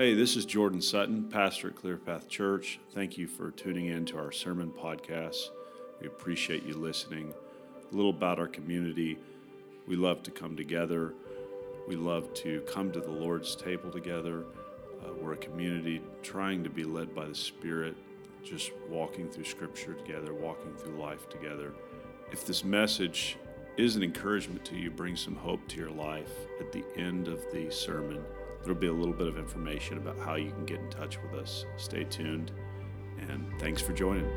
Hey, this is Jordan Sutton, pastor at Clearpath Church. Thank you for tuning in to our sermon podcast. We appreciate you listening. A little about our community. We love to come together. We love to come to the Lord's table together. Uh, we're a community trying to be led by the Spirit, just walking through Scripture together, walking through life together. If this message is an encouragement to you, bring some hope to your life at the end of the sermon there'll be a little bit of information about how you can get in touch with us. Stay tuned, and thanks for joining.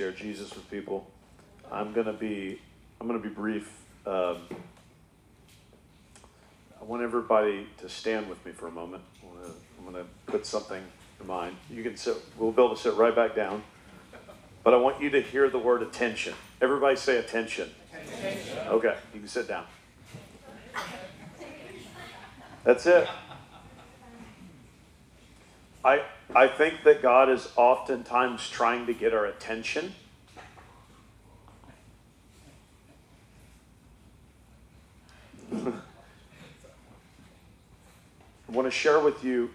Share Jesus with people. I'm gonna be I'm gonna be brief. Um, I want everybody to stand with me for a moment. I'm gonna, put something in mind. You can sit. We'll be able to sit right back down. But I want you to hear the word attention. Everybody say attention. attention. Okay, you can sit down. That's it. I I think that God is oftentimes trying to get our attention. I want to share with you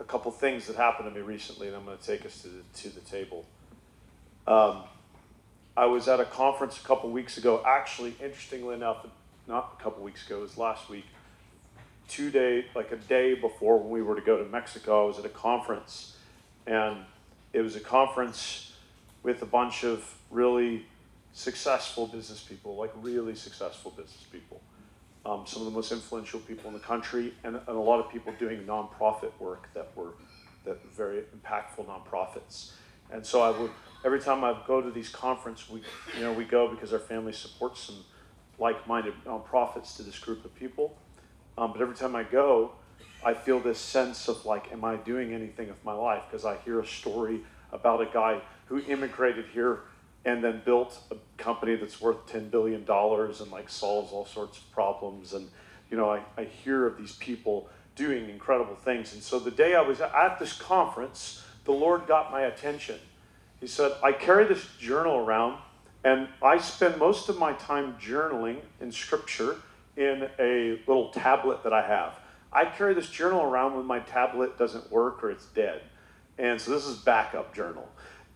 a couple things that happened to me recently, and I'm going to take us to the, to the table. Um, I was at a conference a couple weeks ago. Actually, interestingly enough, not a couple weeks ago, it was last week two day, like a day before when we were to go to Mexico, I was at a conference, and it was a conference with a bunch of really successful business people, like really successful business people. Um, some of the most influential people in the country, and, and a lot of people doing nonprofit work that were that very impactful nonprofits. And so I would every time I go to these conferences, we you know we go because our family supports some like-minded nonprofits to this group of people. Um, but every time I go, I feel this sense of like, am I doing anything with my life? Because I hear a story about a guy who immigrated here and then built a company that's worth $10 billion and like solves all sorts of problems. And, you know, I, I hear of these people doing incredible things. And so the day I was at this conference, the Lord got my attention. He said, I carry this journal around and I spend most of my time journaling in scripture in a little tablet that I have. I carry this journal around when my tablet doesn't work or it's dead. And so this is backup journal.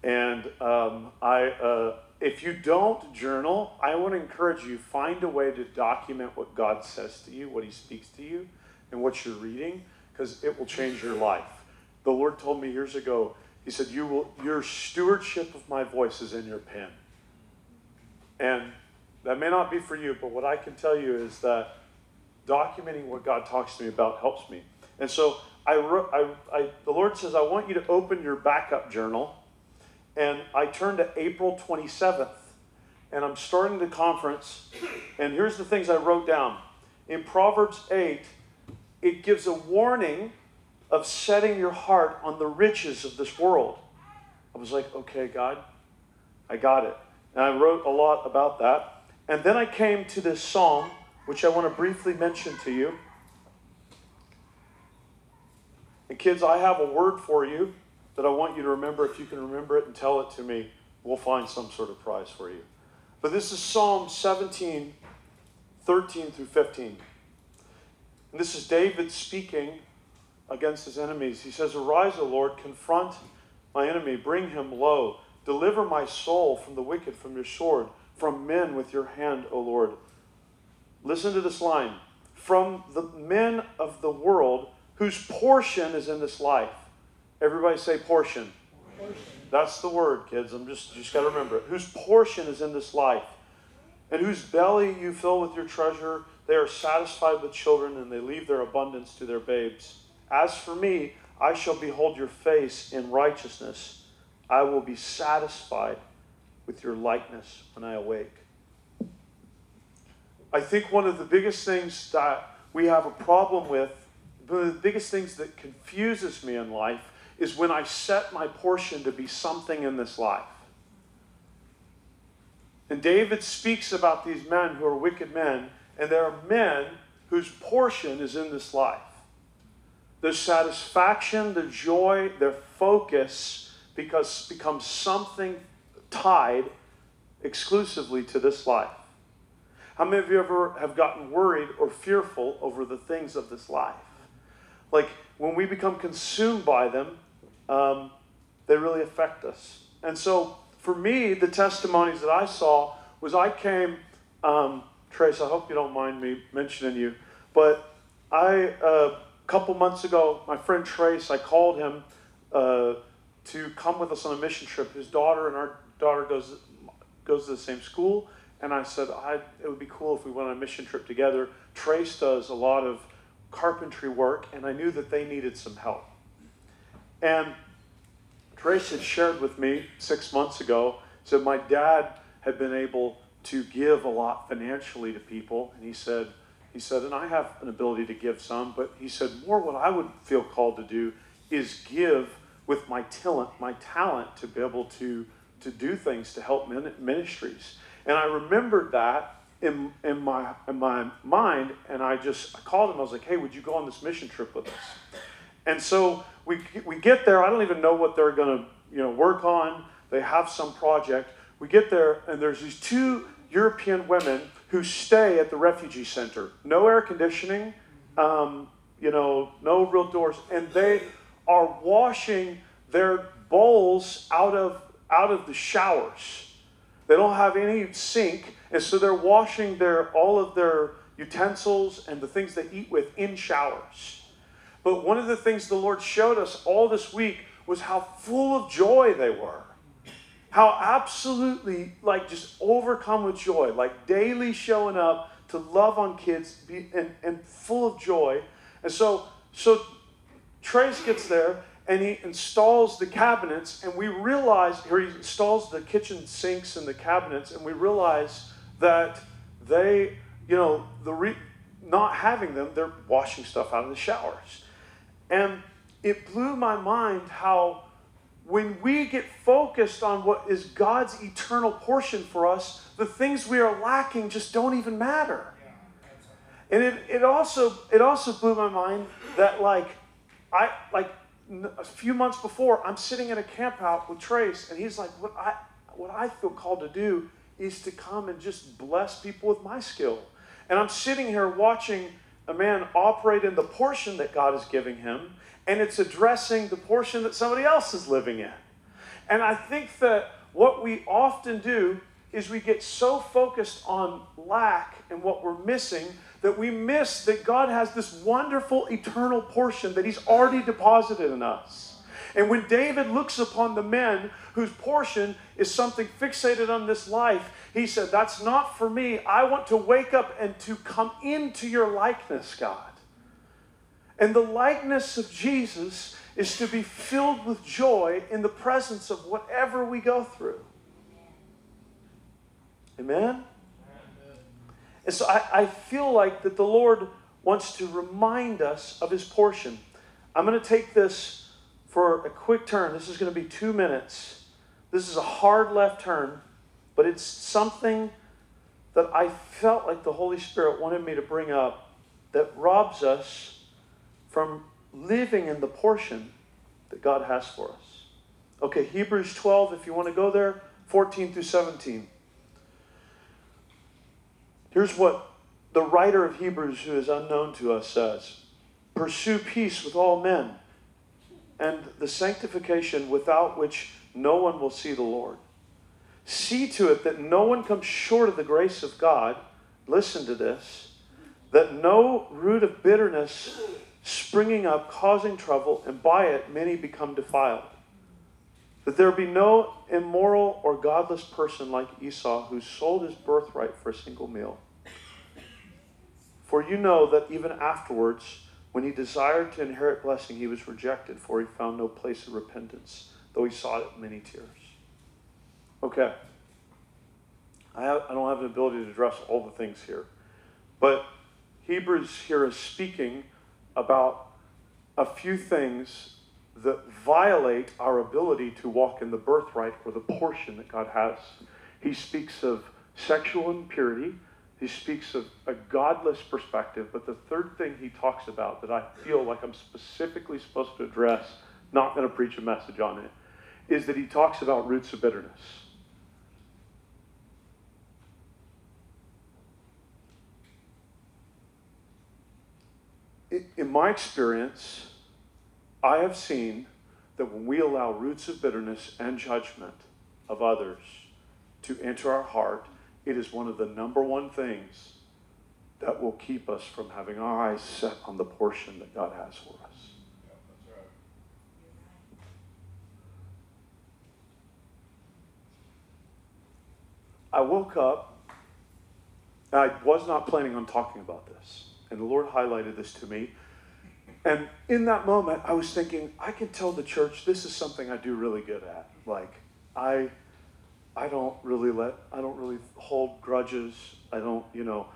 And um, I, uh, if you don't journal, I want to encourage you find a way to document what God says to you, what He speaks to you, and what you're reading, because it will change your life. The Lord told me years ago. He said, "You will. Your stewardship of my voice is in your pen." And that may not be for you, but what I can tell you is that documenting what God talks to me about helps me. And so I, wrote, I, I, the Lord says, I want you to open your backup journal. And I turned to April 27th, and I'm starting the conference. And here's the things I wrote down. In Proverbs 8, it gives a warning of setting your heart on the riches of this world. I was like, okay, God, I got it. And I wrote a lot about that. And then I came to this psalm, which I want to briefly mention to you. And kids, I have a word for you that I want you to remember. If you can remember it and tell it to me, we'll find some sort of prize for you. But this is Psalm 17, 13 through 15. And this is David speaking against his enemies. He says, Arise, O Lord, confront my enemy, bring him low, deliver my soul from the wicked, from your sword from men with your hand, O Lord. Listen to this line from the men of the world whose portion is in this life. Everybody say portion. portion. That's the word, kids. I'm just just got to remember it. Whose portion is in this life, and whose belly you fill with your treasure. They are satisfied with children, and they leave their abundance to their babes. As for me, I shall behold your face in righteousness. I will be satisfied with your likeness when I awake. I think one of the biggest things that we have a problem with one of the biggest things that confuses me in life is when I set my portion to be something in this life. And David speaks about these men who are wicked men, and there are men whose portion is in this life. Their satisfaction, their joy, their focus because becomes something tied exclusively to this life. How many of you ever have gotten worried or fearful over the things of this life? Like when we become consumed by them, um, they really affect us. And so for me, the testimonies that I saw was I came, um, Trace, I hope you don't mind me mentioning you, but I, uh, a couple months ago, my friend Trace, I called him uh, to come with us on a mission trip. His daughter and our daughter goes, goes to the same school. And I said, I, it would be cool if we went on a mission trip together. Trace does a lot of carpentry work, and I knew that they needed some help. And Trace had shared with me six months ago, said my dad had been able to give a lot financially to people, and he said, he said, and I have an ability to give some, but he said, more what I would feel called to do is give with my talent, my talent to be able to, to do things to help ministries. And I remembered that in, in, my, in my mind, and I just I called him. I was like, hey, would you go on this mission trip with us? And so we, we get there. I don't even know what they're going to you know, work on. They have some project. We get there, and there's these two European women who stay at the refugee center. No air conditioning, um, you know, no real doors. And they are washing their bowls out of, out of the showers they don't have any sink, and so they're washing their all of their utensils and the things they eat with in showers. But one of the things the Lord showed us all this week was how full of joy they were. How absolutely like just overcome with joy, like daily showing up to love on kids be, and, and full of joy. And so so Trace gets there and he installs the cabinets, and we realize, or he installs the kitchen sinks and the cabinets, and we realize that they, you know, the re, not having them, they're washing stuff out of the showers. And it blew my mind how when we get focused on what is God's eternal portion for us, the things we are lacking just don't even matter. And it, it also it also blew my mind that like I like a few months before, I'm sitting in a camp out with Trace, and he's like, what I, what I feel called to do is to come and just bless people with my skill. And I'm sitting here watching a man operate in the portion that God is giving him, and it's addressing the portion that somebody else is living in. And I think that what we often do is we get so focused on lack and what we're missing that we miss that God has this wonderful eternal portion that He's already deposited in us. And when David looks upon the men whose portion is something fixated on this life, he said, That's not for me. I want to wake up and to come into your likeness, God. And the likeness of Jesus is to be filled with joy in the presence of whatever we go through. Amen? And so I, I feel like that the Lord wants to remind us of his portion. I'm going to take this for a quick turn. This is going to be two minutes. This is a hard left turn, but it's something that I felt like the Holy Spirit wanted me to bring up that robs us from living in the portion that God has for us. Okay, Hebrews 12, if you want to go there, 14 through 17. Here's what the writer of Hebrews, who is unknown to us, says Pursue peace with all men and the sanctification without which no one will see the Lord. See to it that no one comes short of the grace of God. Listen to this that no root of bitterness springing up, causing trouble, and by it many become defiled that there be no immoral or godless person like Esau who sold his birthright for a single meal. For you know that even afterwards, when he desired to inherit blessing, he was rejected, for he found no place of repentance, though he sought it many tears. Okay. I, have, I don't have the ability to address all the things here. But Hebrews here is speaking about a few things that violate our ability to walk in the birthright or the portion that God has. He speaks of sexual impurity, he speaks of a godless perspective, but the third thing he talks about that I feel like I'm specifically supposed to address, not going to preach a message on it, is that he talks about roots of bitterness. In my experience, I have seen that when we allow roots of bitterness and judgment of others to enter our heart, it is one of the number one things that will keep us from having our eyes set on the portion that God has for us. I woke up. I was not planning on talking about this. And the Lord highlighted this to me. And in that moment, I was thinking, I can tell the church this is something I do really good at. Like, I, I don't really let, I don't really hold grudges. I don't, you know,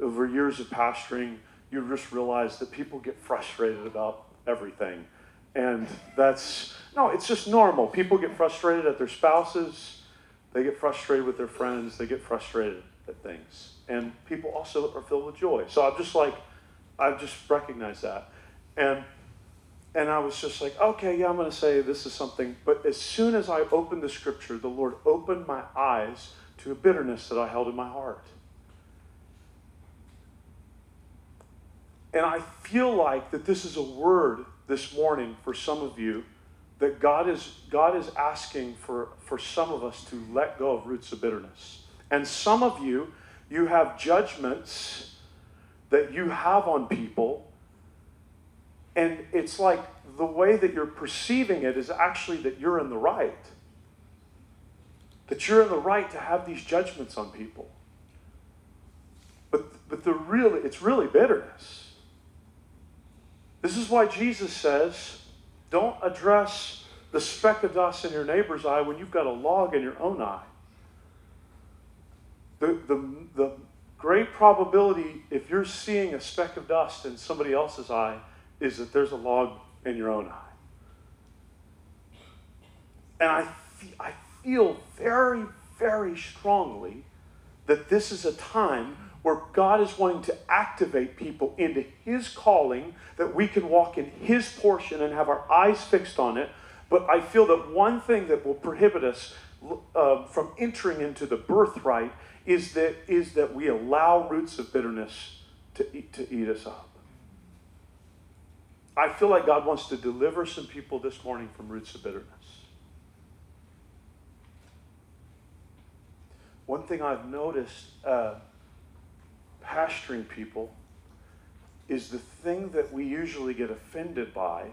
over years of pastoring, you just realize that people get frustrated about everything. And that's, no, it's just normal. People get frustrated at their spouses, they get frustrated with their friends, they get frustrated at things. And people also are filled with joy. So I'm just like, I've just recognized that. And and I was just like, okay, yeah, I'm going to say this is something. But as soon as I opened the scripture, the Lord opened my eyes to a bitterness that I held in my heart. And I feel like that this is a word this morning for some of you that God is, God is asking for, for some of us to let go of roots of bitterness. And some of you, you have judgments that you have on people and it's like the way that you're perceiving it is actually that you're in the right. That you're in the right to have these judgments on people. But, but the real, it's really bitterness. This is why Jesus says, don't address the speck of dust in your neighbor's eye when you've got a log in your own eye. The, the, the great probability, if you're seeing a speck of dust in somebody else's eye, is that there's a log in your own eye. And I, I feel very, very strongly that this is a time where God is wanting to activate people into His calling, that we can walk in His portion and have our eyes fixed on it. But I feel that one thing that will prohibit us uh, from entering into the birthright is that, is that we allow roots of bitterness to eat, to eat us up. I feel like God wants to deliver some people this morning from roots of bitterness. One thing I've noticed uh, pastoring people is the thing that we usually get offended by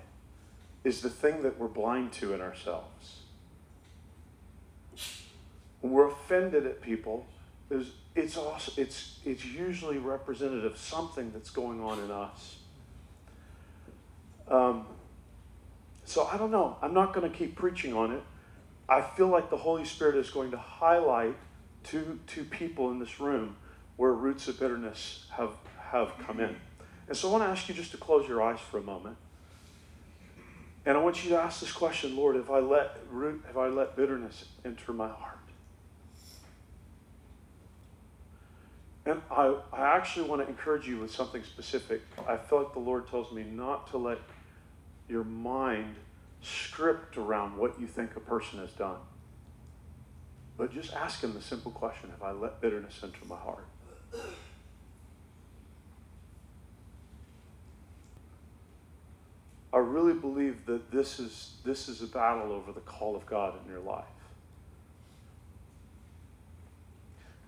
is the thing that we're blind to in ourselves. When we're offended at people, it's, also, it's, it's usually representative of something that's going on in us. Um, so I don't know. I'm not going to keep preaching on it. I feel like the Holy Spirit is going to highlight to, to people in this room where roots of bitterness have, have come in. And so I want to ask you just to close your eyes for a moment. And I want you to ask this question, Lord, have I let root, have I let bitterness enter my heart? And I, I actually want to encourage you with something specific. I feel like the Lord tells me not to let your mind script around what you think a person has done. But just ask him the simple question Have I let bitterness enter my heart? I really believe that this is, this is a battle over the call of God in your life.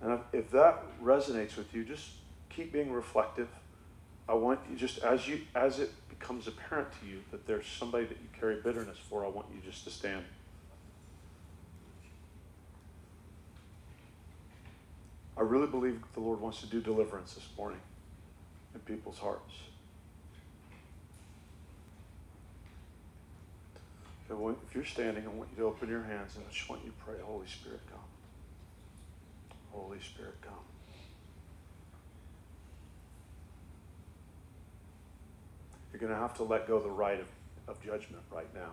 And if that resonates with you, just keep being reflective. I want you just as you as it becomes apparent to you that there's somebody that you carry bitterness for, I want you just to stand. I really believe the Lord wants to do deliverance this morning in people's hearts. If you're standing, I want you to open your hands and I just want you to pray, Holy Spirit, come. Holy Spirit, come. you're going to have to let go the right of, of judgment right now.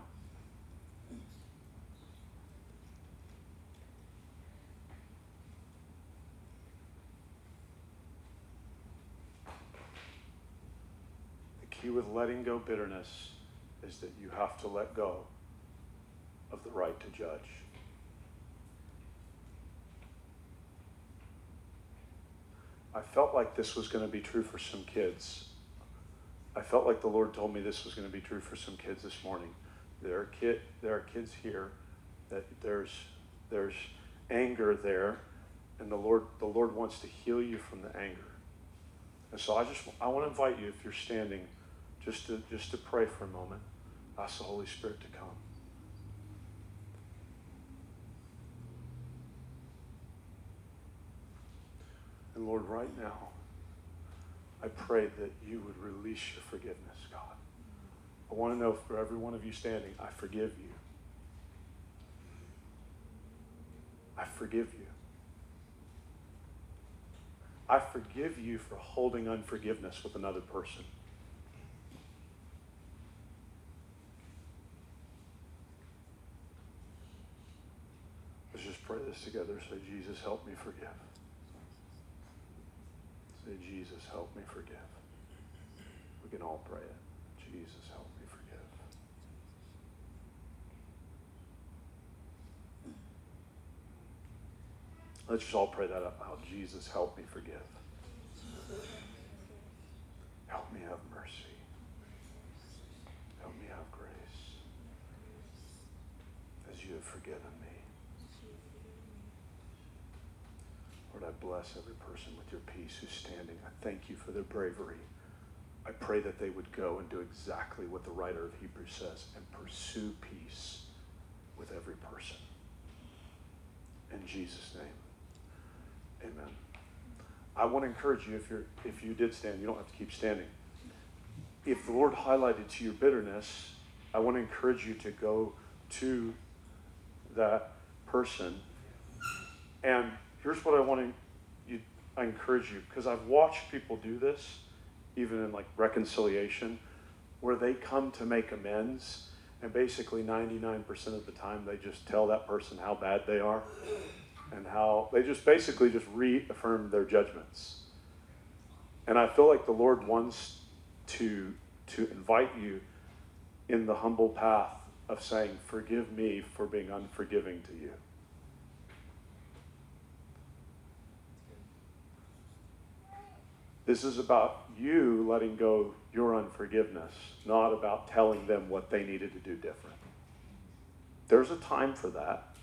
The key with letting go bitterness is that you have to let go of the right to judge. I felt like this was going to be true for some kids. I felt like the Lord told me this was going to be true for some kids this morning. There are kid, there are kids here that there's there's anger there, and the Lord the Lord wants to heal you from the anger. And so I just I want to invite you, if you're standing, just to just to pray for a moment. Ask the Holy Spirit to come. And Lord, right now, I pray that you would release your forgiveness, God. I want to know for every one of you standing, I forgive you. I forgive you. I forgive you for holding unforgiveness with another person. Let's just pray this together. Say, Jesus, help me forgive. Say, Jesus, help me forgive. We can all pray it. Jesus, help me forgive. Let's just all pray that out loud. Jesus, help me forgive. Help me have mercy. Help me have grace as you have forgiven me. Lord, I bless every person with your peace who's standing. I thank you for their bravery. I pray that they would go and do exactly what the writer of Hebrews says and pursue peace with every person. In Jesus' name, amen. I want to encourage you if you're if you did stand, you don't have to keep standing. If the Lord highlighted to your bitterness, I want to encourage you to go to that person and here's what I want to you, I encourage you because I've watched people do this, even in like reconciliation, where they come to make amends, and basically 99% of the time they just tell that person how bad they are, and how they just basically just reaffirm their judgments. And I feel like the Lord wants to to invite you in the humble path of saying, "Forgive me for being unforgiving to you." This is about you letting go your unforgiveness, not about telling them what they needed to do different. There's a time for that.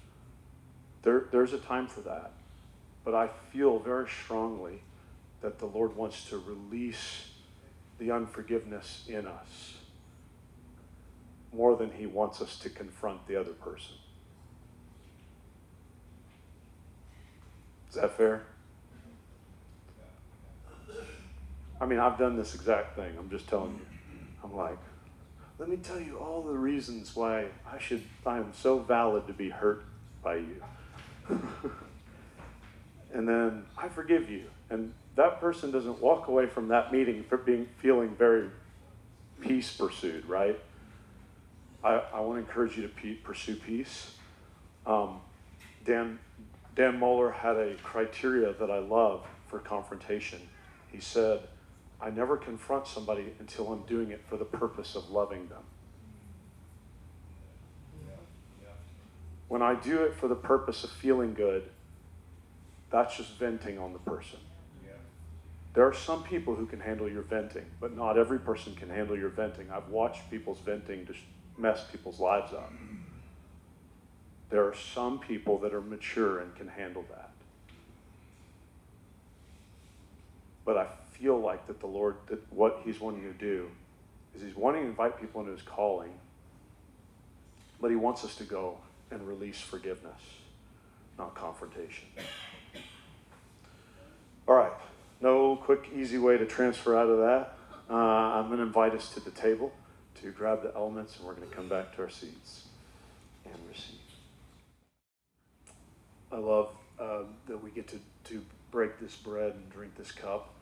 There, there's a time for that. But I feel very strongly that the Lord wants to release the unforgiveness in us more than he wants us to confront the other person. Is that fair? I mean, I've done this exact thing. I'm just telling you. I'm like, let me tell you all the reasons why I should, I am so valid to be hurt by you. and then I forgive you. And that person doesn't walk away from that meeting for being feeling very peace pursued, right? I, I want to encourage you to pe- pursue peace. Um, Dan Dan Mohler had a criteria that I love for confrontation. He said, I never confront somebody until I'm doing it for the purpose of loving them. When I do it for the purpose of feeling good, that's just venting on the person. There are some people who can handle your venting, but not every person can handle your venting. I've watched people's venting just mess people's lives up. There are some people that are mature and can handle that. But I feel like that the Lord, that what He's wanting to do is He's wanting to invite people into His calling, but He wants us to go and release forgiveness, not confrontation. All right, no quick, easy way to transfer out of that. Uh, I'm going to invite us to the table to grab the elements, and we're going to come back to our seats and receive. I love uh, that we get to, to break this bread and drink this cup.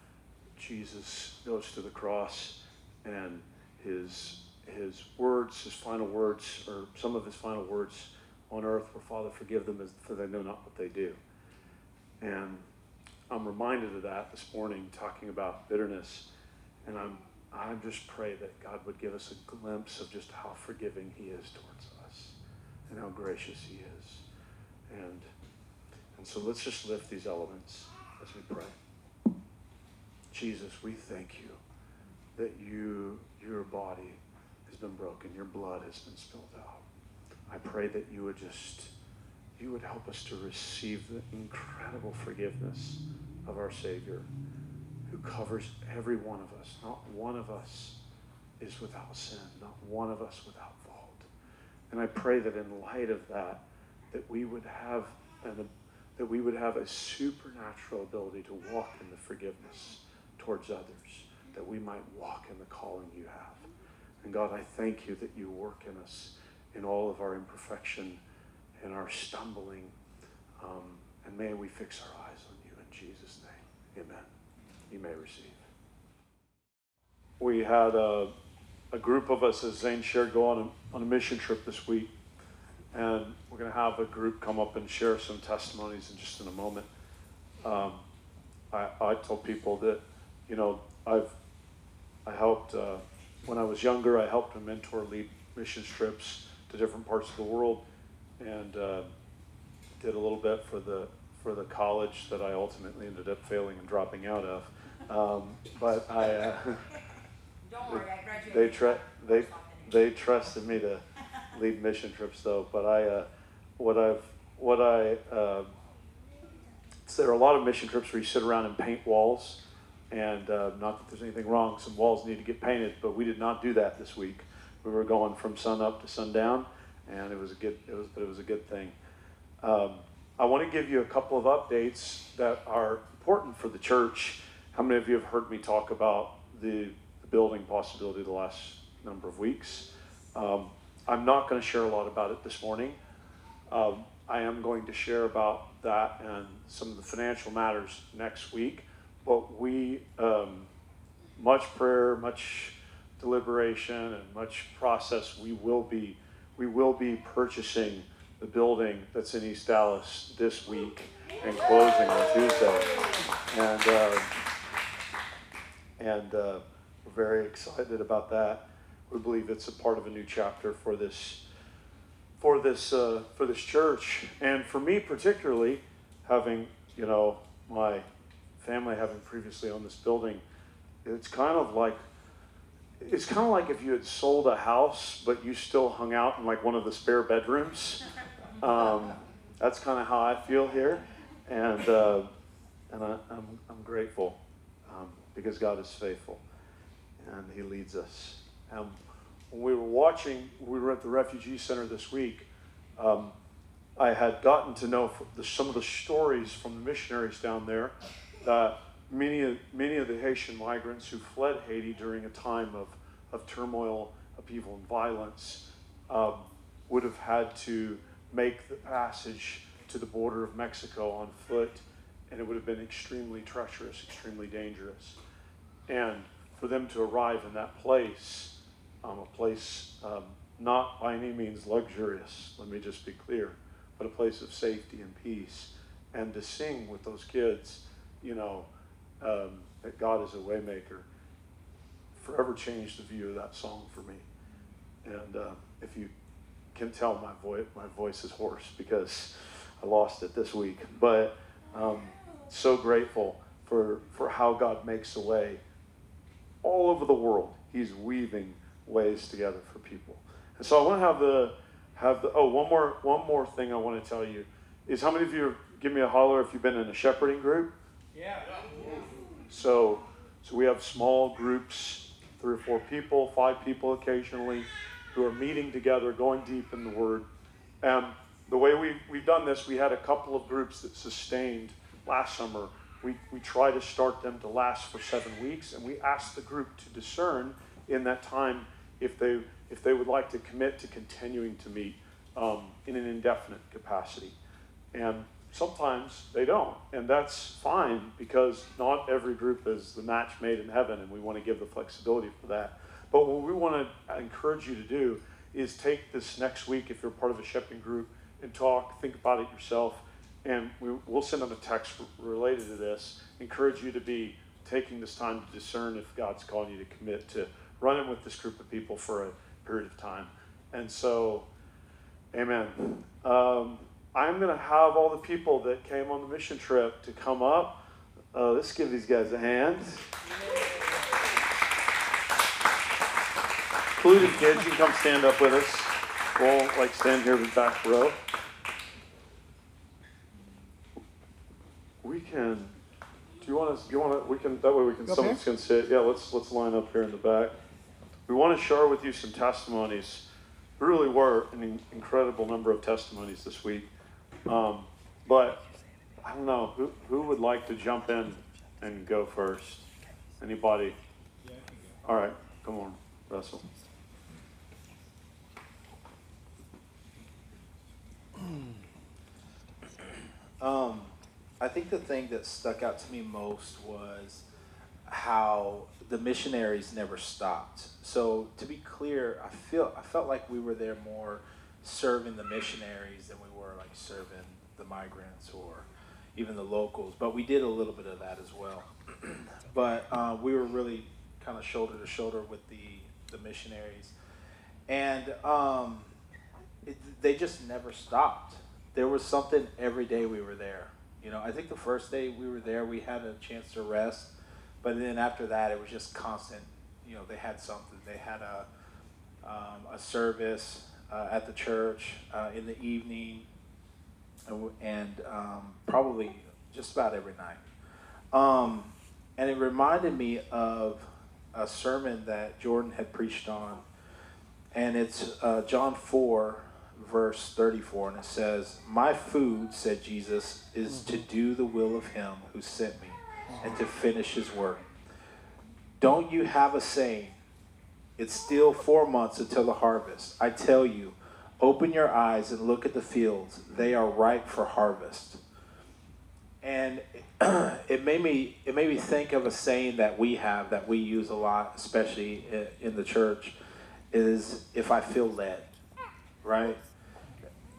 Jesus goes to the cross and his his words, his final words, or some of his final words on earth were, Father, forgive them for they know not what they do. And I'm reminded of that this morning, talking about bitterness. And I'm, I just pray that God would give us a glimpse of just how forgiving He is towards us and how gracious He is. And, and so let's just lift these elements as we pray. Jesus, we thank you that you, your body has been broken, your blood has been spilled out. I pray that you would just, you would help us to receive the incredible forgiveness of our Savior who covers every one of us. Not one of us is without sin, not one of us without fault. And I pray that in light of that, that we would have an, that we would have a supernatural ability to walk in the forgiveness towards others, that we might walk in the calling you have. And God, I thank you that you work in us in all of our imperfection and our stumbling. Um, and may we fix our eyes on you in Jesus' name. Amen. You may receive. We had a, a group of us, as Zane shared, go on a, on a mission trip this week. And we're going to have a group come up and share some testimonies in just in a moment. Um, I, I told people that, you know, I've I helped uh, when I was younger. I helped to mentor lead mission trips to different parts of the world, and uh, did a little bit for the for the college that I ultimately ended up failing and dropping out of. Um, but I. Uh, Don't worry, I graduated. They tra- they they trusted me to lead mission trips though. But I uh, what I've what I uh, there are a lot of mission trips where you sit around and paint walls. And uh, not that there's anything wrong, some walls need to get painted, but we did not do that this week. We were going from sun up to sundown, and it was a good. It was, but it was a good thing. Um, I want to give you a couple of updates that are important for the church. How many of you have heard me talk about the, the building possibility the last number of weeks? Um, I'm not going to share a lot about it this morning. Um, I am going to share about that and some of the financial matters next week. But we, um, much prayer, much deliberation and much process, we will be we will be purchasing the building that's in East Dallas this week and closing on Tuesday, and uh, and uh, we're very excited about that. We believe it's a part of a new chapter for this for this uh, for this church, and for me particularly, having you know my family having previously owned this building, it's kind of like it's kind of like if you had sold a house, but you still hung out in like one of the spare bedrooms. Um, that's kind of how I feel here, and uh, and I, am I'm, I'm grateful um, because God is faithful, and He leads us. And when we were watching, we were at the refugee center this week. Um, I had gotten to know the, some of the stories from the missionaries down there that many of, many of the Haitian migrants who fled Haiti during a time of, of turmoil, upheaval, and violence um, would have had to make the passage to the border of Mexico on foot, and it would have been extremely treacherous, extremely dangerous. And for them to arrive in that place, um, a place um, not by any means luxurious, let me just be clear, but a place of safety and peace, and to sing with those kids, you know, um, that God is a waymaker forever changed the view of that song for me. And uh, if you can tell, my voice my voice is hoarse because I lost it this week. But um, so grateful for for how God makes a way all over the world. He's weaving ways together for people. And so I want to have the have the oh one more one more thing I want to tell you is how many of you give me a holler if you've been in a shepherding group? Yeah. So, so we have small groups, three or four people, five people occasionally, who are meeting together, going deep in the Word. And the way we, we've done this, we had a couple of groups that sustained last summer. We, we try to start them to last for seven weeks, and we ask the group to discern in that time if they, if they would like to commit to continuing to meet um, in an indefinite capacity. And sometimes they don't. And that's fine because not every group is the match made in heaven, and we want to give the flexibility for that. But what we want to encourage you to do is take this next week, if you're part of a shepherding group, and talk, think about it yourself. And we, we'll send them a text related to this. Encourage you to be taking this time to discern if God's calling you to commit to running with this group of people for a period of time. And so, amen. Um, I'm going to have all the people that came on the mission trip to come up. Uh, let's give these guys a hand. Including kids, you can come stand up with us. We'll like stand here in the back row. We can. Do you want to? Do you want to? We can. That way we can. Up Someone's can sit. Yeah. Let's let's line up here in the back. We want to share with you some testimonies. There really were an incredible number of testimonies this week. Um, but I don't know who who would like to jump in and go first. Anybody? All right. Come on, Russell. Um, I think the thing that stuck out to me most was how the missionaries never stopped. So to be clear, I feel I felt like we were there more serving the missionaries than we were like serving the migrants or even the locals. But we did a little bit of that as well. but uh, we were really kind of shoulder to shoulder with the the missionaries, and um, it, they just never stopped. There was something every day we were there. You know, I think the first day we were there, we had a chance to rest, but then after that, it was just constant. You know, they had something. They had a um, a service uh, at the church uh, in the evening, and, um, probably just about every night. Um, and it reminded me of a sermon that Jordan had preached on, and it's uh, John four, verse thirty-four, and it says, "My food," said Jesus, "is to do the will of Him who sent me, and to finish His work." Don't you have a saying? It's still four months until the harvest. I tell you, open your eyes and look at the fields; they are ripe for harvest and it made me it made me think of a saying that we have that we use a lot, especially in the church, is if I feel led, right?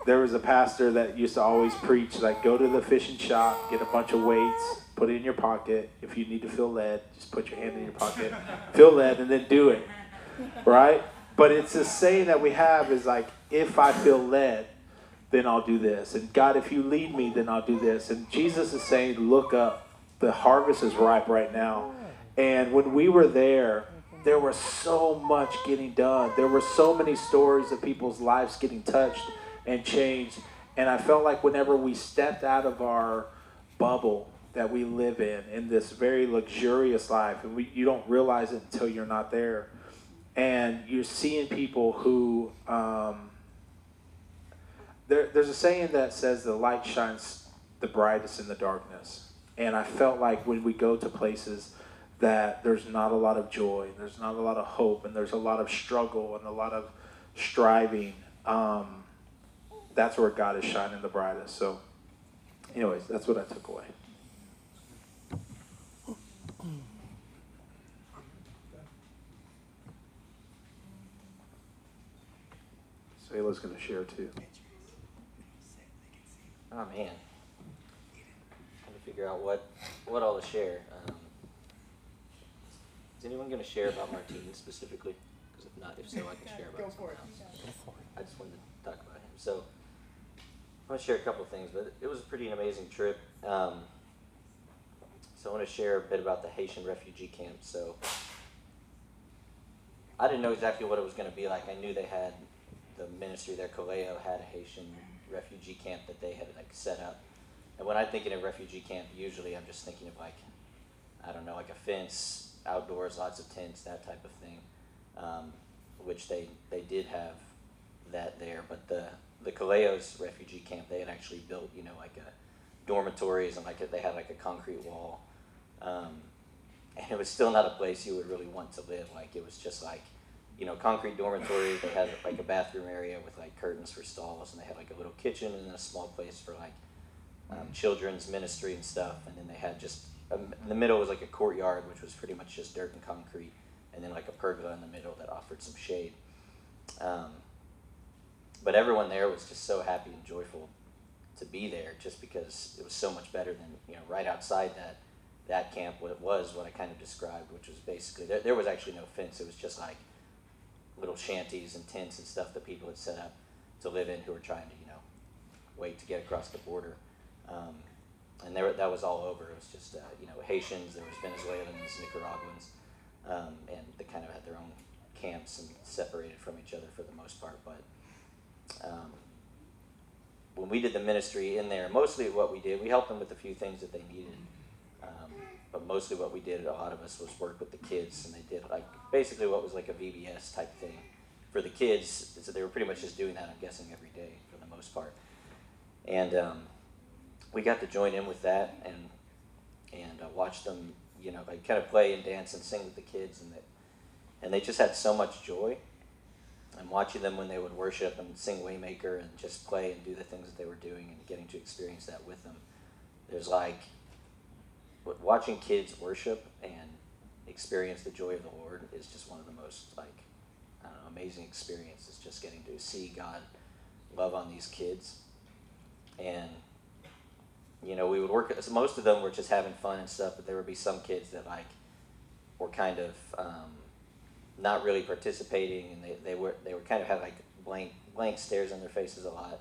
There was a pastor that used to always preach like go to the fishing shop, get a bunch of weights, put it in your pocket. If you need to feel led, just put your hand in your pocket, feel led, and then do it, right? But it's a saying that we have is like if I feel led, then I'll do this. And God, if you lead me, then I'll do this. And Jesus is saying, look up. The harvest is ripe right now. And when we were there, there was so much getting done. There were so many stories of people's lives getting touched and changed. And I felt like whenever we stepped out of our bubble that we live in, in this very luxurious life, and we, you don't realize it until you're not there, and you're seeing people who, um, there, there's a saying that says the light shines the brightest in the darkness. And I felt like when we go to places that there's not a lot of joy, there's not a lot of hope, and there's a lot of struggle and a lot of striving, um, that's where God is shining the brightest. So, anyways, that's what I took away. Sayla's going to share too. Oh man, trying to figure out what what all to share. Um, is anyone going to share about Martine specifically? Because if not, if so, I can share about someone else. I just wanted to talk about him. So I'm going to share a couple of things, but it was a pretty amazing trip. Um, so I want to share a bit about the Haitian refugee camp. So I didn't know exactly what it was going to be like. I knew they had the ministry there, Kaleo, had a Haitian refugee camp that they had like set up. And when I'm thinking of refugee camp, usually I'm just thinking of like, I don't know, like a fence, outdoors, lots of tents, that type of thing. Um, which they, they did have that there, but the the Kaleos refugee camp they had actually built, you know, like a dormitories and like a, they had like a concrete wall, um, and it was still not a place you would really want to live. Like it was just like you know, concrete dormitories. They had like a bathroom area with like curtains for stalls, and they had like a little kitchen and then a small place for like um, children's ministry and stuff. And then they had just um, in the middle was like a courtyard, which was pretty much just dirt and concrete, and and then like a pergola in the middle that offered some shade. Um, but everyone there was just so happy and joyful to be there, just because it was so much better than you know right outside that that camp. What it was, what I kind of described, which was basically there, there was actually no fence. It was just like little shanties and tents and stuff that people had set up to live in who were trying to you know wait to get across the border. Um, and there, that was all over. It was just uh, you know Haitians, there was Venezuelans, Nicaraguans, um, and they kind of had their own camps and separated from each other for the most part. But um, when we did the ministry in there, mostly what we did, we helped them with a few things that they needed. Um, but mostly what we did, a lot of us, was work with the kids, and they did like basically what was like a VBS type thing for the kids. So they were pretty much just doing that, I'm guessing, every day for the most part. And um, we got to join in with that and and uh, watch them, you know, like kind of play and dance and sing with the kids, and and they just had so much joy. And watching them when they would worship and sing Waymaker and just play and do the things that they were doing and getting to experience that with them, there's like watching kids worship and experience the joy of the Lord is just one of the most like know, amazing experiences. Just getting to see God love on these kids and you know, we would work. Most of them were just having fun and stuff, but there would be some kids that like were kind of um, not really participating, and they, they were they were kind of had like blank blank stares on their faces a lot.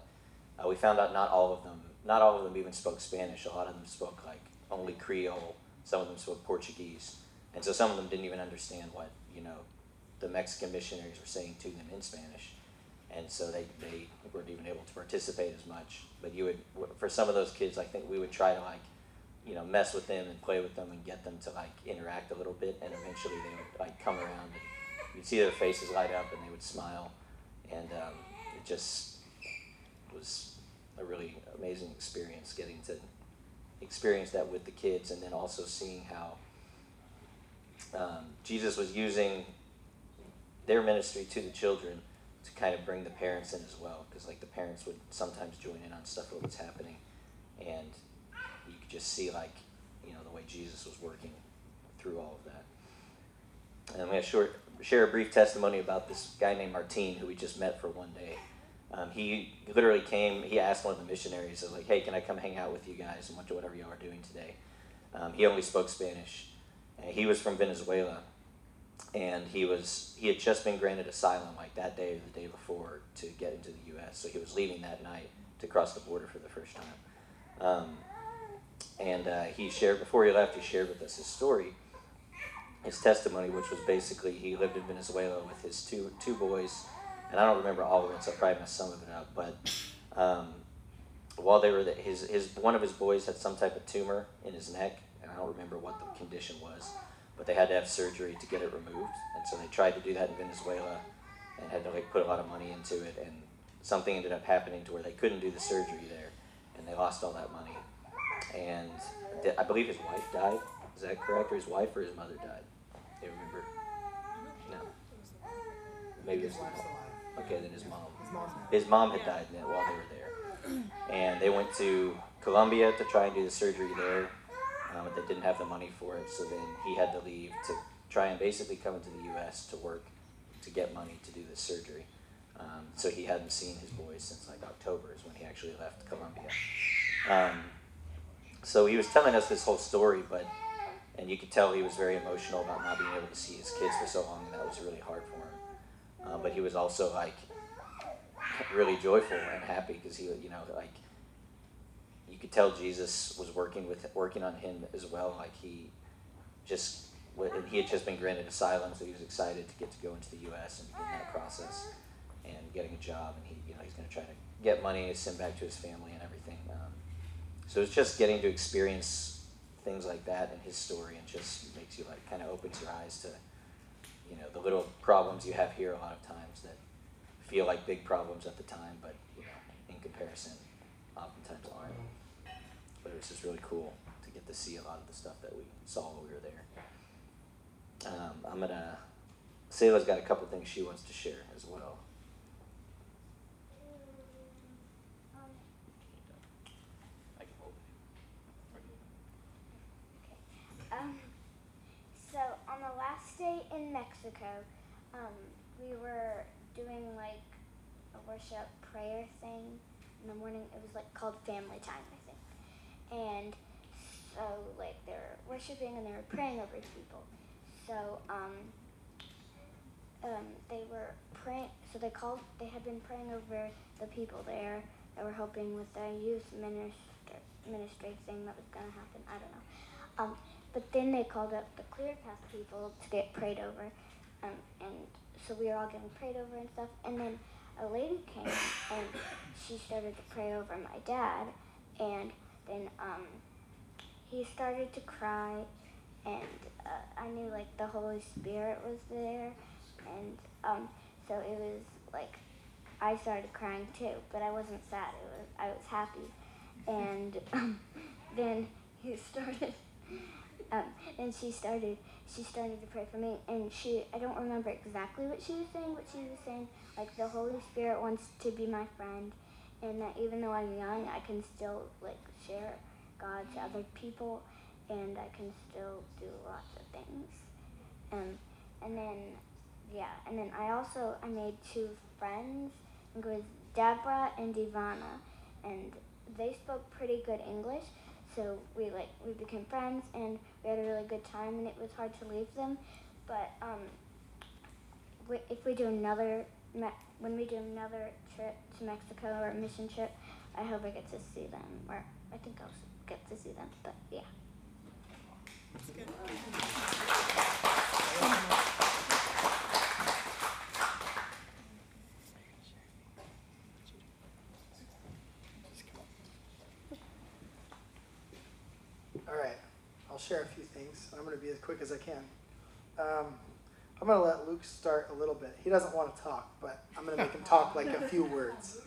Uh, we found out not all of them, not all of them even spoke Spanish. A lot of them spoke like only Creole. Some of them spoke Portuguese, and so some of them didn't even understand what you know the Mexican missionaries were saying to them in Spanish and so they, they weren't even able to participate as much. But you would, for some of those kids, I think we would try to like, you know, mess with them and play with them and get them to like interact a little bit, and eventually they would like come around and you'd see their faces light up and they would smile, and um, it just was a really amazing experience getting to experience that with the kids, and then also seeing how um, Jesus was using their ministry to the children to kind of bring the parents in as well because like the parents would sometimes join in on stuff that was happening and you could just see like you know the way jesus was working through all of that. And i'm going to short, share a brief testimony about this guy named martin who we just met for one day um, he literally came he asked one of the missionaries like hey can i come hang out with you guys and watch whatever y'all are doing today um, he only spoke spanish and he was from venezuela and he was he had just been granted asylum like that day or the day before to get into the U.S. So he was leaving that night to cross the border for the first time. Um, and uh, he shared before he left, he shared with us his story, his testimony, which was basically he lived in Venezuela with his two two boys, and I don't remember all of it, so I probably messed some of it up. But um, while they were there, his his one of his boys had some type of tumor in his neck, and I don't remember what the condition was but they had to have surgery to get it removed. And so they tried to do that in Venezuela and had to like put a lot of money into it. And something ended up happening to where they couldn't do the surgery there, and they lost all that money. And I believe his wife died. Is that correct? Or his wife or his mother died? Do you remember? No. Maybe the mom. Okay, then his mom. His mom had died while they were there, and they went to Colombia to try and do the surgery there um, they didn't have the money for it. So then he had to leave to try and basically come into the U.S. to work to get money to do this surgery. Um, so he hadn't seen his boys since like October is when he actually left Colombia. Um, so he was telling us this whole story, but and you could tell he was very emotional about not being able to see his kids for so long, and that was really hard for him. Uh, but he was also like really joyful and happy because he, you know, like you could tell Jesus was working with working on him as well. Like he just and he had just been granted asylum, so he was excited to get to go into the U.S. and begin that process and getting a job. And he, you know, he's going to try to get money to send back to his family and everything. Um, so it's just getting to experience things like that in his story, and just makes you like kind of opens your eyes to, you know, the little problems you have here a lot of times that feel like big problems at the time, but you know, in comparison, oftentimes aren't but it was just really cool to get to see a lot of the stuff that we saw while we were there. Um, I'm gonna. Selah's got a couple things she wants to share as well. I can hold in Mexico. Mexico, um, we were doing like a worship prayer thing in the morning. It was like called family time, I think. And so like they were worshiping and they were praying over people. So um, um, they were praying. So they called. They had been praying over the people there that were helping with the youth minister, ministry thing that was gonna happen. I don't know. Um, but then they called up the Clear Path people to get prayed over, um, and so we were all getting prayed over and stuff. And then a lady came and she started to pray over my dad, and then um, he started to cry, and uh, I knew like the Holy Spirit was there, and um, so it was like I started crying too, but I wasn't sad. It was I was happy, and then he started. Um, and she started she started to pray for me. And she I don't remember exactly what she was saying but she was saying. Like the Holy Spirit wants to be my friend. And that even though I'm young I can still like share God to other people. And I can still do lots of things. Um, and then yeah and then I also I made two friends it was Deborah and Ivana and they spoke pretty good English. So we like we became friends. And we had a really good time and it was hard to leave them. But um, if we do another when we do another trip to mexico or a mission trip i hope i get to see them or i think i'll get to see them but yeah. All right, I'll share a few things. I'm going to be as quick as I can. Um, I'm going to let Luke start a little bit. He doesn't want to talk, but I'm going to make him talk like a few words.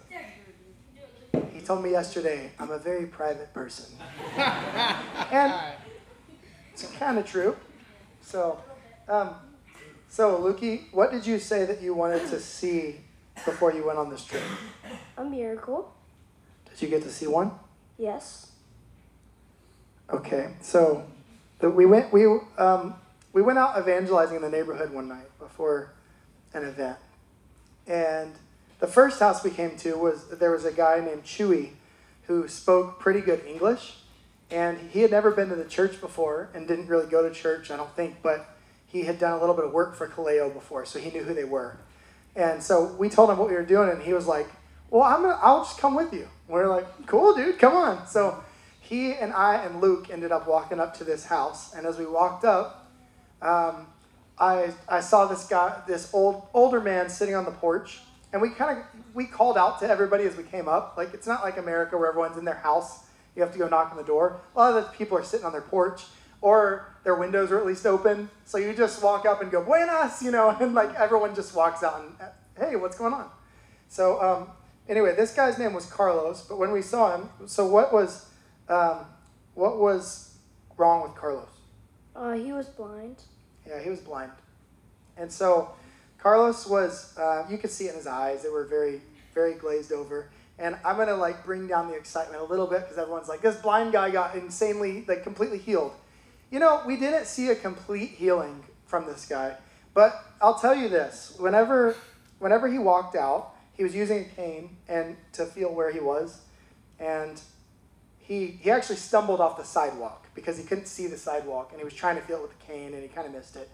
He told me yesterday, I'm a very private person. and it's kind of true. So, um, so Lukey, what did you say that you wanted to see before you went on this trip? a miracle Did you get to see one? yes Okay, so the, we went we um, we went out evangelizing in the neighborhood one night before an event, and the first house we came to was there was a guy named Chewy who spoke pretty good English, and he had never been to the church before and didn't really go to church, I don't think, but he had done a little bit of work for Kaleo before, so he knew who they were, and so we told him what we were doing, and he was like, "Well, I'm gonna, I'll just come with you." We're like, "Cool, dude, come on." So he and I and Luke ended up walking up to this house, and as we walked up, um, I I saw this guy, this old older man sitting on the porch, and we kind of we called out to everybody as we came up. Like it's not like America where everyone's in their house. You have to go knock on the door. A lot of the people are sitting on their porch, or their windows are at least open. So you just walk up and go buenas, you know, and like everyone just walks out and hey, what's going on? So um, anyway, this guy's name was Carlos. But when we saw him, so what was um, what was wrong with Carlos? uh, he was blind Yeah, he was blind. And so Carlos was, uh, you could see it in his eyes. They were very, very glazed over. And I'm going to like bring down the excitement a little bit because everyone's like, this blind guy got insanely, like completely healed. You know, we didn't see a complete healing from this guy. But I'll tell you this whenever, whenever he walked out, he was using a cane and to feel where he was. And he, he actually stumbled off the sidewalk because he couldn't see the sidewalk and he was trying to feel it with the cane and he kind of missed it.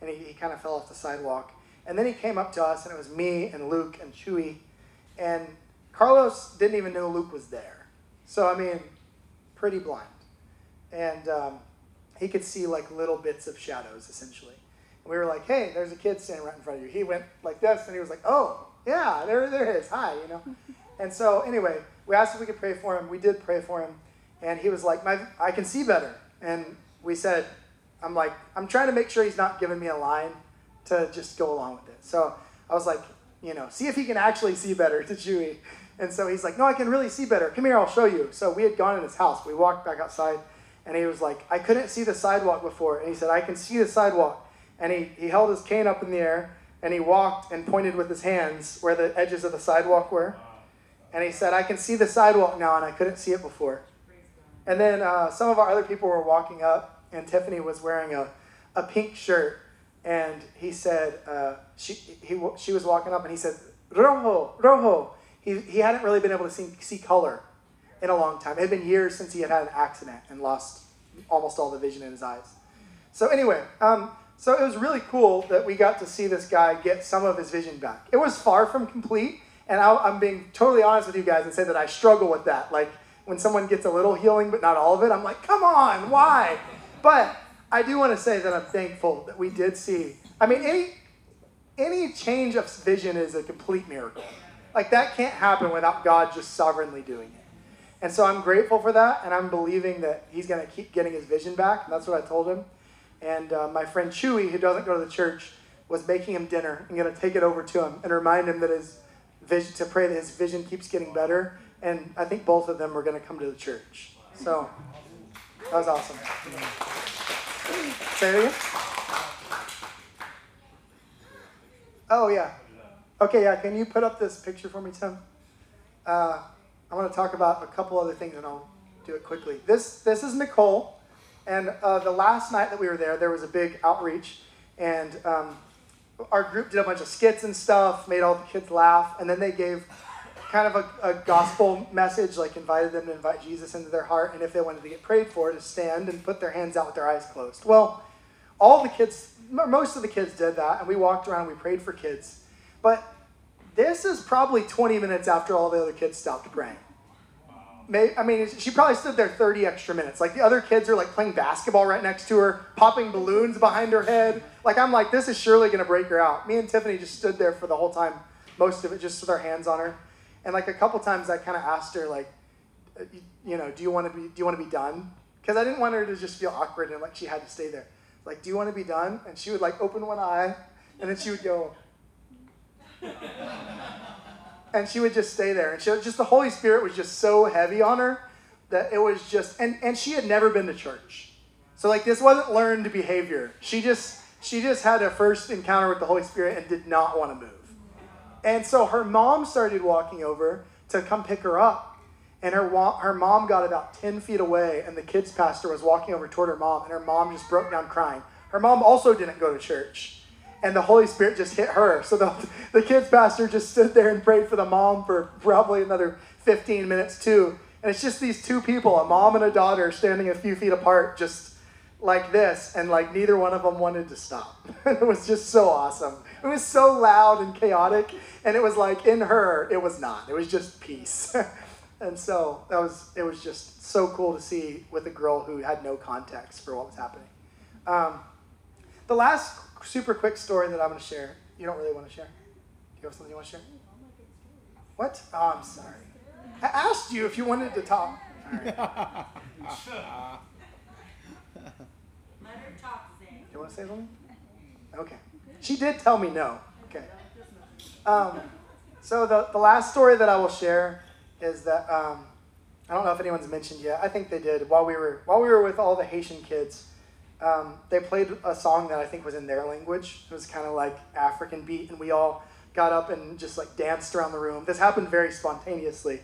And he, he kind of fell off the sidewalk. And then he came up to us and it was me and luke and chewy. And carlos didn't even know luke was there. So i mean pretty blind. And um, he could see like little bits of shadows essentially. And we were like hey there's a kid standing right in front of you. He went like this and he was like oh yeah there, there is. Hi you know? And so anyway we asked if we could pray for him we did pray for him and he was like, "My, I can see better." And we said, "I'm like, I'm trying to make sure he's not giving me a line to just go along with it." So I was like, you know, see if he can actually see better to Chewy. And so he's like, "No, I can really see better. Come here, I'll show you." So we had gone in his house. We walked back outside, and he was like, "I couldn't see the sidewalk before," and he said, "I can see the sidewalk." And he he held his cane up in the air, and he walked and pointed with his hands where the edges of the sidewalk were. And he said, "I can see the sidewalk now, and I couldn't see it before." And then uh, some of our other people were walking up, and Tiffany was wearing a, a pink shirt and he said uh, she he she was walking up and he said rojo rojo. He he hadn't really been able to see see color in a long time. It had been years since he had had an accident and lost almost all the vision in his eyes. So anyway, um, so it was really cool that we got to see this guy get some of his vision back. It was far from complete, and I, I'm being totally honest with you guys and say that I struggle with that. Like when someone gets a little healing but not all of it, I'm like, come on, why? But I do want to say that I'm thankful that we did see. I mean, any any change of vision is a complete miracle. Like that can't happen without God just sovereignly doing it. And so I'm grateful for that, and I'm believing that he's going to keep getting his vision back. And that's what I told him. And uh, my friend Chewy, who doesn't go to the church, was making him dinner. I'm going to take it over to him and remind him that his vision, to pray that his vision keeps getting better. And I think both of them are going to come to the church. So that was awesome. Say it again. Oh, yeah. Okay, yeah. Can you put up this picture for me, Tim? Uh, I want to talk about a couple other things, and I'll do it quickly. This this is Nicole, and uh, the last night that we were there, there was a big outreach, and um, our group did a bunch of skits and stuff, made all the kids laugh, and then they gave kind of a, a gospel message, like invited them to invite Jesus into their heart, and if they wanted to get prayed for, to stand and put their hands out with their eyes closed. Well, all the kids, most of the kids did that, and we walked around, we prayed for kids, but this is probably 20 minutes after all the other kids stopped praying. I mean, she probably stood there 30 extra minutes. Like the other kids are like playing basketball right next to her, popping balloons behind her head. Like I'm like, this is surely gonna break her out. Me and Tiffany just stood there for the whole time, most of it just with our hands on her. And like a couple times, I kind of asked her like, uh, you, you know, do you want to be do you want to be done? Because I didn't want her to just feel awkward and like she had to stay there. Like, do you want to be done? And she would like open one eye, and then she would go. And she would just stay there. And she just the holy spirit was just so heavy on her that it was just and and she had never been to church. So like this wasn't learned behavior. She just she just had a first encounter with the holy spirit and did not want to move. And so her mom started walking over to come pick her up. And her her mom got about 10 feet away and the kids pastor was walking over toward her mom and her mom just broke down crying. Her mom also didn't go to church and the Holy Spirit just hit her. So the, the kids pastor just stood there and prayed for the mom for probably another 15 minutes too. And it's just these two people, a mom and a daughter, standing a few feet apart, just like this, and like neither one of them wanted to stop. it was just so awesome. It was so loud and chaotic, and it was like in her, it was not. It was just peace. and so that was it was just so cool to see with a girl who had no context for what was happening. Um, the last super quick story that I'm going to share. You don't really want to share? Do you have something you want to share? What? Oh, I'm sorry. I asked you if you wanted to talk. Right. Let her talk, Zane. You want to say something? Okay. She did tell me no. Okay. Um, so the, the last story that I will share is that um, I don't know if anyone's mentioned yet. I think they did while we were while we were with all the Haitian kids. Um, they played a song that I think was in their language. It was kind of like African beat, and we all got up and just like danced around the room. This happened very spontaneously,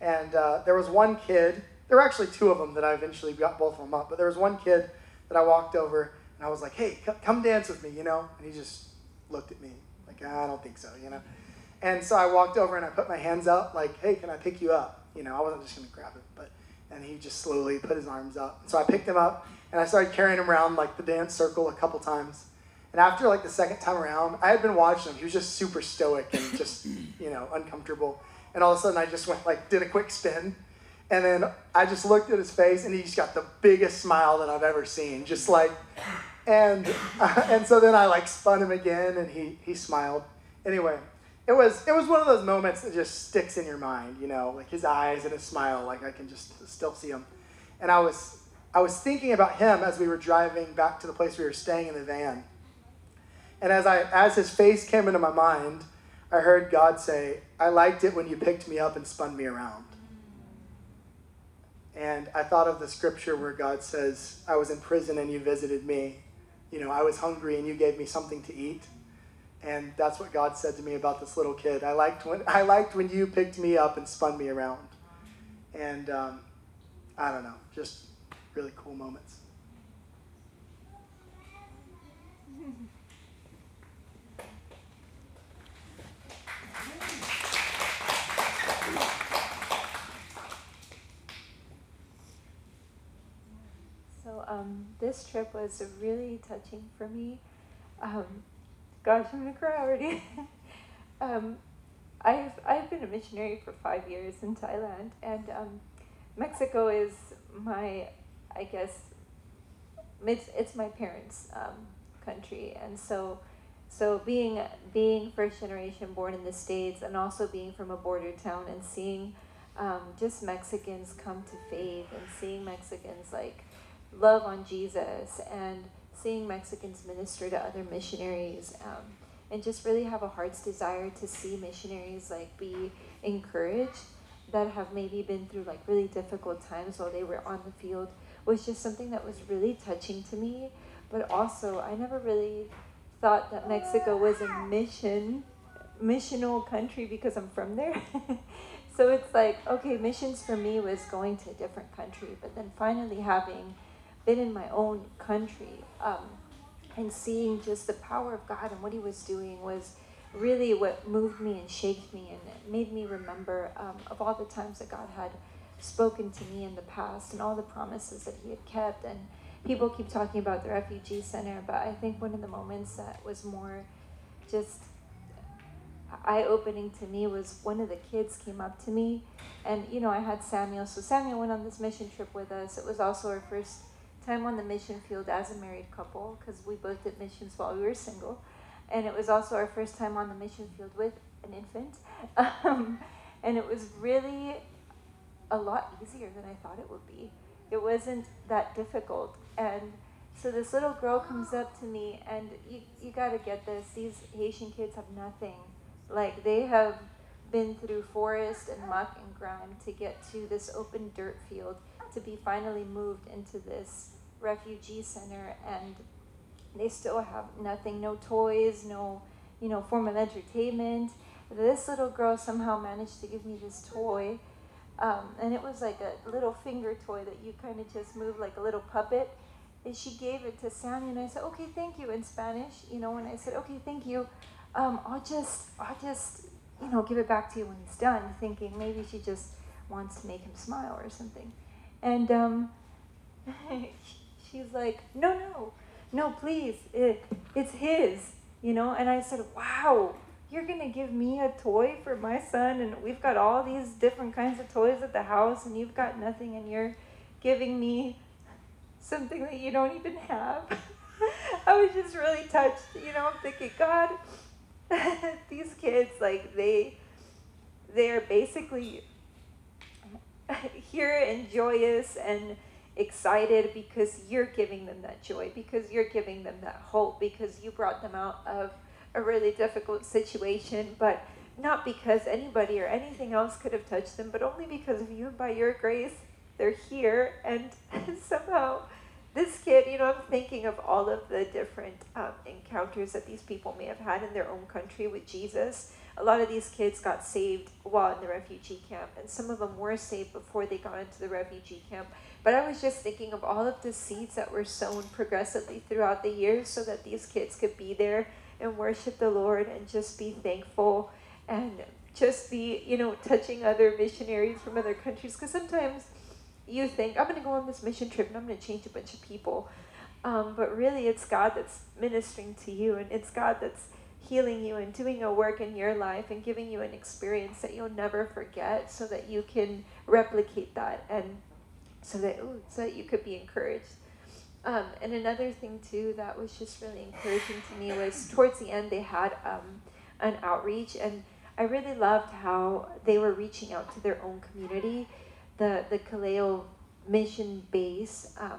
and uh, there was one kid. There were actually two of them that I eventually got both of them up, but there was one kid that I walked over and I was like, "Hey, c- come dance with me," you know, and he just looked at me like, "I don't think so," you know. And so I walked over and I put my hands out like, "Hey, can I pick you up?" You know, I wasn't just gonna grab him, but and he just slowly put his arms up. So I picked him up and I started carrying him around like the dance circle a couple times. And after like the second time around, I had been watching him. He was just super stoic and just you know uncomfortable. And all of a sudden, I just went like did a quick spin, and then I just looked at his face, and he just got the biggest smile that I've ever seen. Just like, and and so then I like spun him again, and he he smiled. Anyway, it was it was one of those moments that just sticks in your mind, you know, like his eyes and his smile, like I can just still see him. And I was I was thinking about him as we were driving back to the place we were staying in the van. And as I as his face came into my mind, I heard God say, "I liked it when you picked me up and spun me around." And I thought of the scripture where God says, "I was in prison and you visited me. You know, I was hungry and you gave me something to eat." And that's what God said to me about this little kid. I liked when I liked when you picked me up and spun me around. And um, I don't know, just really cool moments. So um, this trip was really touching for me. Um, gosh, I'm gonna cry already. um, I've I've been a missionary for five years in Thailand, and um, Mexico is my I guess, it's it's my parents' um, country, and so so being being first generation born in the states, and also being from a border town, and seeing um, just Mexicans come to faith, and seeing Mexicans like love on Jesus, and seeing Mexicans minister to other missionaries. Um, and just really have a heart's desire to see missionaries like be encouraged that have maybe been through like really difficult times while they were on the field was just something that was really touching to me but also i never really thought that mexico was a mission missional country because i'm from there. So it's like okay missions for me was going to a different country but then finally having been in my own country um, and seeing just the power of God and what He was doing was really what moved me and shaped me and made me remember um, of all the times that God had spoken to me in the past and all the promises that He had kept. And people keep talking about the refugee center, but I think one of the moments that was more just eye opening to me was one of the kids came up to me and you know I had Samuel so Samuel went on this mission trip with us it was also our first time on the mission field as a married couple because we both did missions while we were single. And it was also our first time on the mission field with an infant. Um, and it was really a lot easier than I thought it would be. It wasn't that difficult. And so this little girl comes up to me, and you, you got to get this these Haitian kids have nothing. Like, they have been through forest and muck and grime to get to this open dirt field to be finally moved into this refugee center and they still have nothing no toys no you know form of entertainment this little girl somehow managed to give me this toy um, and it was like a little finger toy that you kind of just move like a little puppet. And she gave it to sammy and i said okay thank you in spanish you know and i said okay thank you. Um, i'll just i'll just you know give it back to you when he's done thinking maybe she just wants to make him smile or something. And um, she's like, no, no, no, please, it, it's his, you know? And I said, wow, you're going to give me a toy for my son, and we've got all these different kinds of toys at the house, and you've got nothing, and you're giving me something that you don't even have. I was just really touched, you know, I'm thinking, God, these kids, like, they, they are basically here and joyous and excited because you're giving them that joy, because you're giving them that hope, because you brought them out of a really difficult situation, but not because anybody or anything else could have touched them, but only because of you, by your grace, they're here. And somehow, this kid, you know, I'm thinking of all of the different um, encounters that these people may have had in their own country with Jesus. A lot of these kids got saved while in the refugee camp, and some of them were saved before they got into the refugee camp. But I was just thinking of all of the seeds that were sown progressively throughout the years so that these kids could be there and worship the Lord and just be thankful and just be, you know, touching other missionaries from other countries. Because sometimes you think, I'm going to go on this mission trip and I'm going to change a bunch of people. Um, but really, it's God that's ministering to you and it's God that's healing you and doing a work in your life and giving you an experience that you'll never forget so that you can replicate that and so that ooh, so that you could be encouraged. Um, and another thing too that was just really encouraging to me was towards the end they had um, an outreach, and I really loved how they were reaching out to their own community. The the Kaleo mission base, um,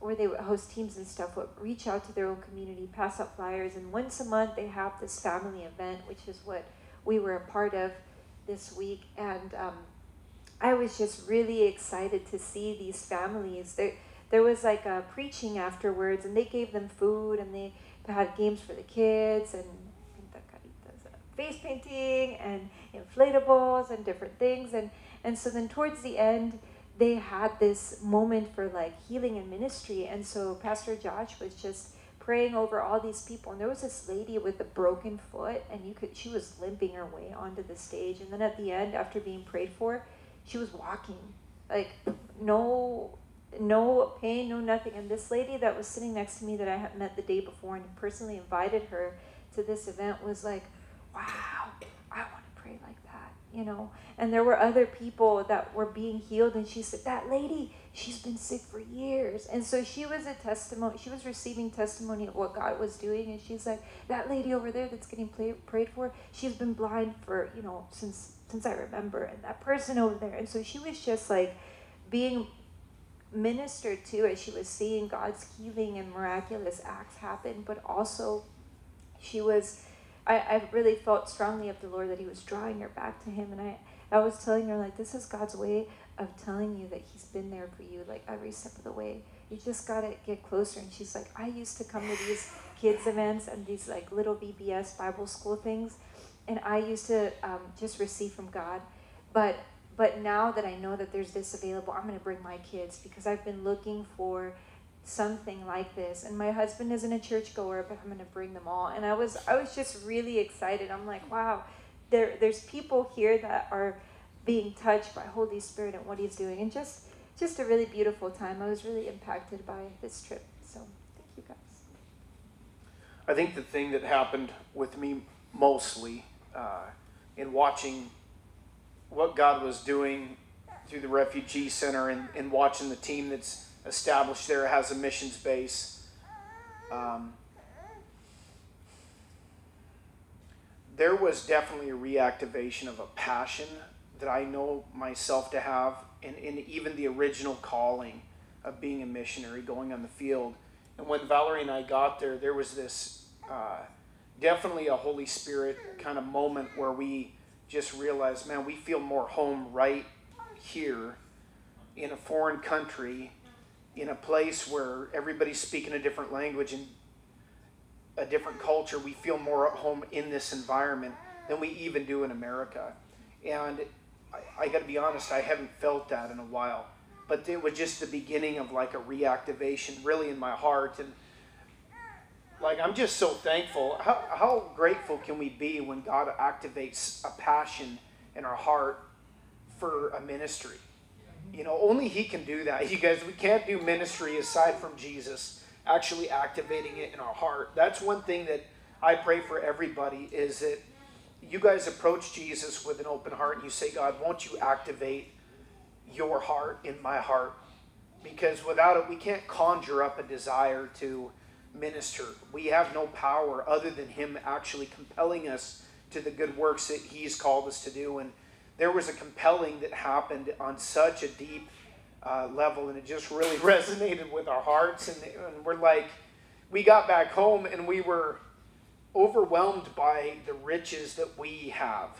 where they would host teams and stuff, would reach out to their own community, pass out flyers, and once a month they have this family event, which is what we were a part of this week, and um, I was just really excited to see these families. There, there was like a preaching afterwards, and they gave them food, and they had games for the kids, and uh, face painting, and inflatables, and different things. And, and so then towards the end, they had this moment for like healing and ministry. And so Pastor Josh was just praying over all these people and there was this lady with a broken foot and you could she was limping her way onto the stage and then at the end after being prayed for she was walking like no no pain, no nothing. And this lady that was sitting next to me that I had met the day before and personally invited her to this event was like, wow, I want to pray like that, you know. And there were other people that were being healed, and she said, that lady, she's been sick for years. And so she was a testimony, she was receiving testimony of what God was doing. And she's like, that lady over there that's getting play, prayed for, she's been blind for, you know, since since I remember, and that person over there. And so she was just like being ministered to as she was seeing God's healing and miraculous acts happen, but also she was I, I really felt strongly of the Lord that He was drawing her back to Him and I, I was telling her like this is God's way of telling you that He's been there for you like every step of the way. You just gotta get closer and she's like, I used to come to these kids events and these like little VBS Bible school things and I used to um, just receive from God. But but now that I know that there's this available, I'm going to bring my kids because I've been looking for something like this. And my husband isn't a churchgoer, but I'm going to bring them all. And I was I was just really excited. I'm like, wow, there there's people here that are being touched by Holy Spirit and what He's doing, and just just a really beautiful time. I was really impacted by this trip. So thank you guys. I think the thing that happened with me mostly uh, in watching what God was doing through the refugee center and, and watching the team that's established there has a missions base. Um, there was definitely a reactivation of a passion that I know myself to have, and, and even the original calling of being a missionary, going on the field. And when Valerie and I got there, there was this uh, definitely a Holy Spirit kind of moment where we just realized, man, we feel more home right here in a foreign country, in a place where everybody's speaking a different language and a different culture. We feel more at home in this environment than we even do in America. And I, I got to be honest, I haven't felt that in a while. But it was just the beginning of like a reactivation, really, in my heart. And like I'm just so thankful. How, how grateful can we be when God activates a passion in our heart for a ministry? You know, only He can do that. You guys, we can't do ministry aside from Jesus actually activating it in our heart. That's one thing that I pray for everybody is that you guys approach Jesus with an open heart and you say, God, won't you activate your heart in my heart? Because without it, we can't conjure up a desire to minister. We have no power other than Him actually compelling us to the good works that He's called us to do. And there was a compelling that happened on such a deep uh, level, and it just really resonated with our hearts. And, and we're like, we got back home and we were overwhelmed by the riches that we have.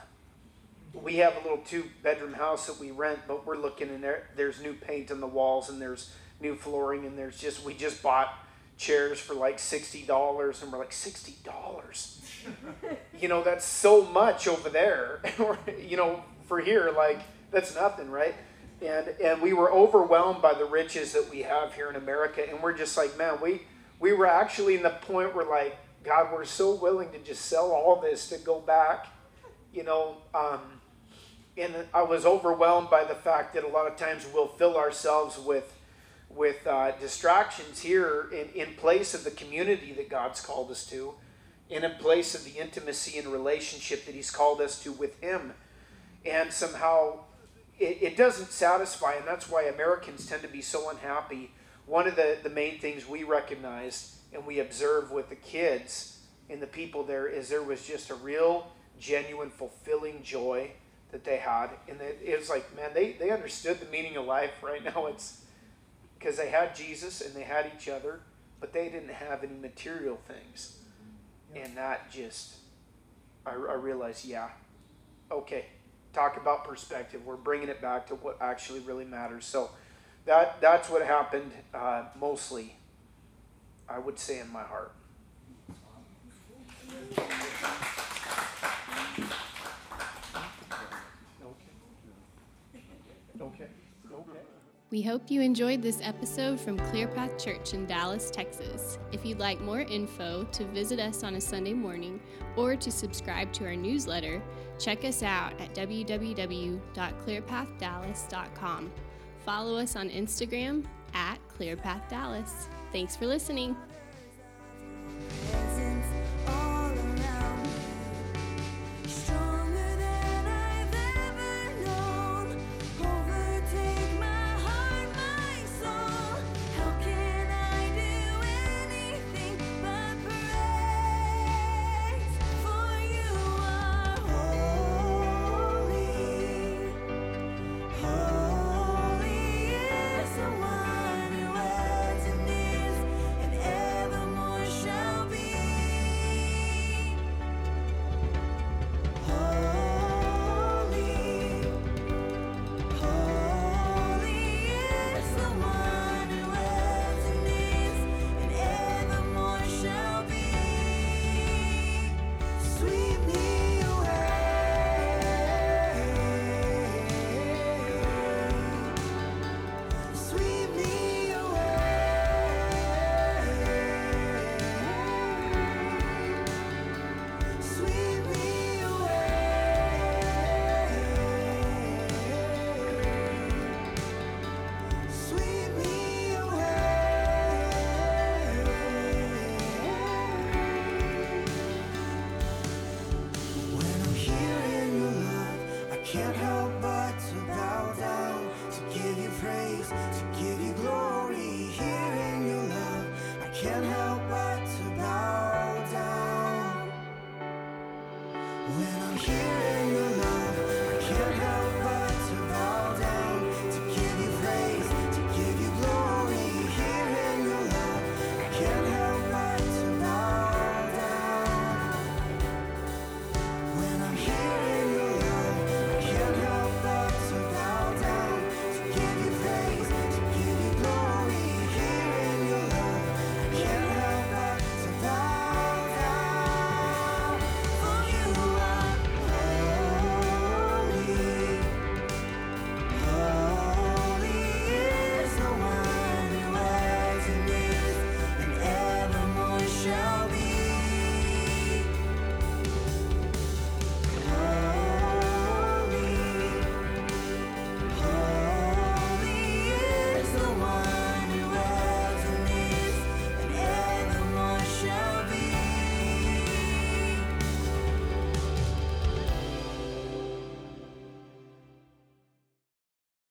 We have a little two bedroom house that we rent, but we're looking in there. There's new paint on the walls and there's new flooring, and there's just, we just bought chairs for like $60 and we're like $60 you know that's so much over there. You know for here like that's nothing right? And and we were overwhelmed by the riches that we have here in america and we're just like man we we were actually in the point where like god we're so willing to just sell all this to go back you know um, and i was overwhelmed by the fact that a lot of times we'll fill ourselves with with uh, distractions here in, in place of the community that God's called us to, in place of the intimacy and relationship that He's called us to with Him. And somehow it, it doesn't satisfy, and that's why Americans tend to be so unhappy. One of the, the main things we recognize and we observe with the kids and the people there is there was just a real, genuine, fulfilling joy that they had. And it, it was like, man, they, they understood the meaning of life. Right now, it's because they had Jesus and they had each other, but they didn't have any material things. And that just, I, I realized, yeah, okay, talk about perspective. We're bringing it back to what actually really matters. So that that's what happened uh, mostly, I would say, in my heart. Okay. Okay. We hope you enjoyed this episode from ClearPath Church in Dallas, Texas. If you'd like more info, to visit us on a Sunday morning, or to subscribe to our newsletter, check us out at www.clearpathdallas.com. Follow us on Instagram at ClearPath Dallas. Thanks for listening.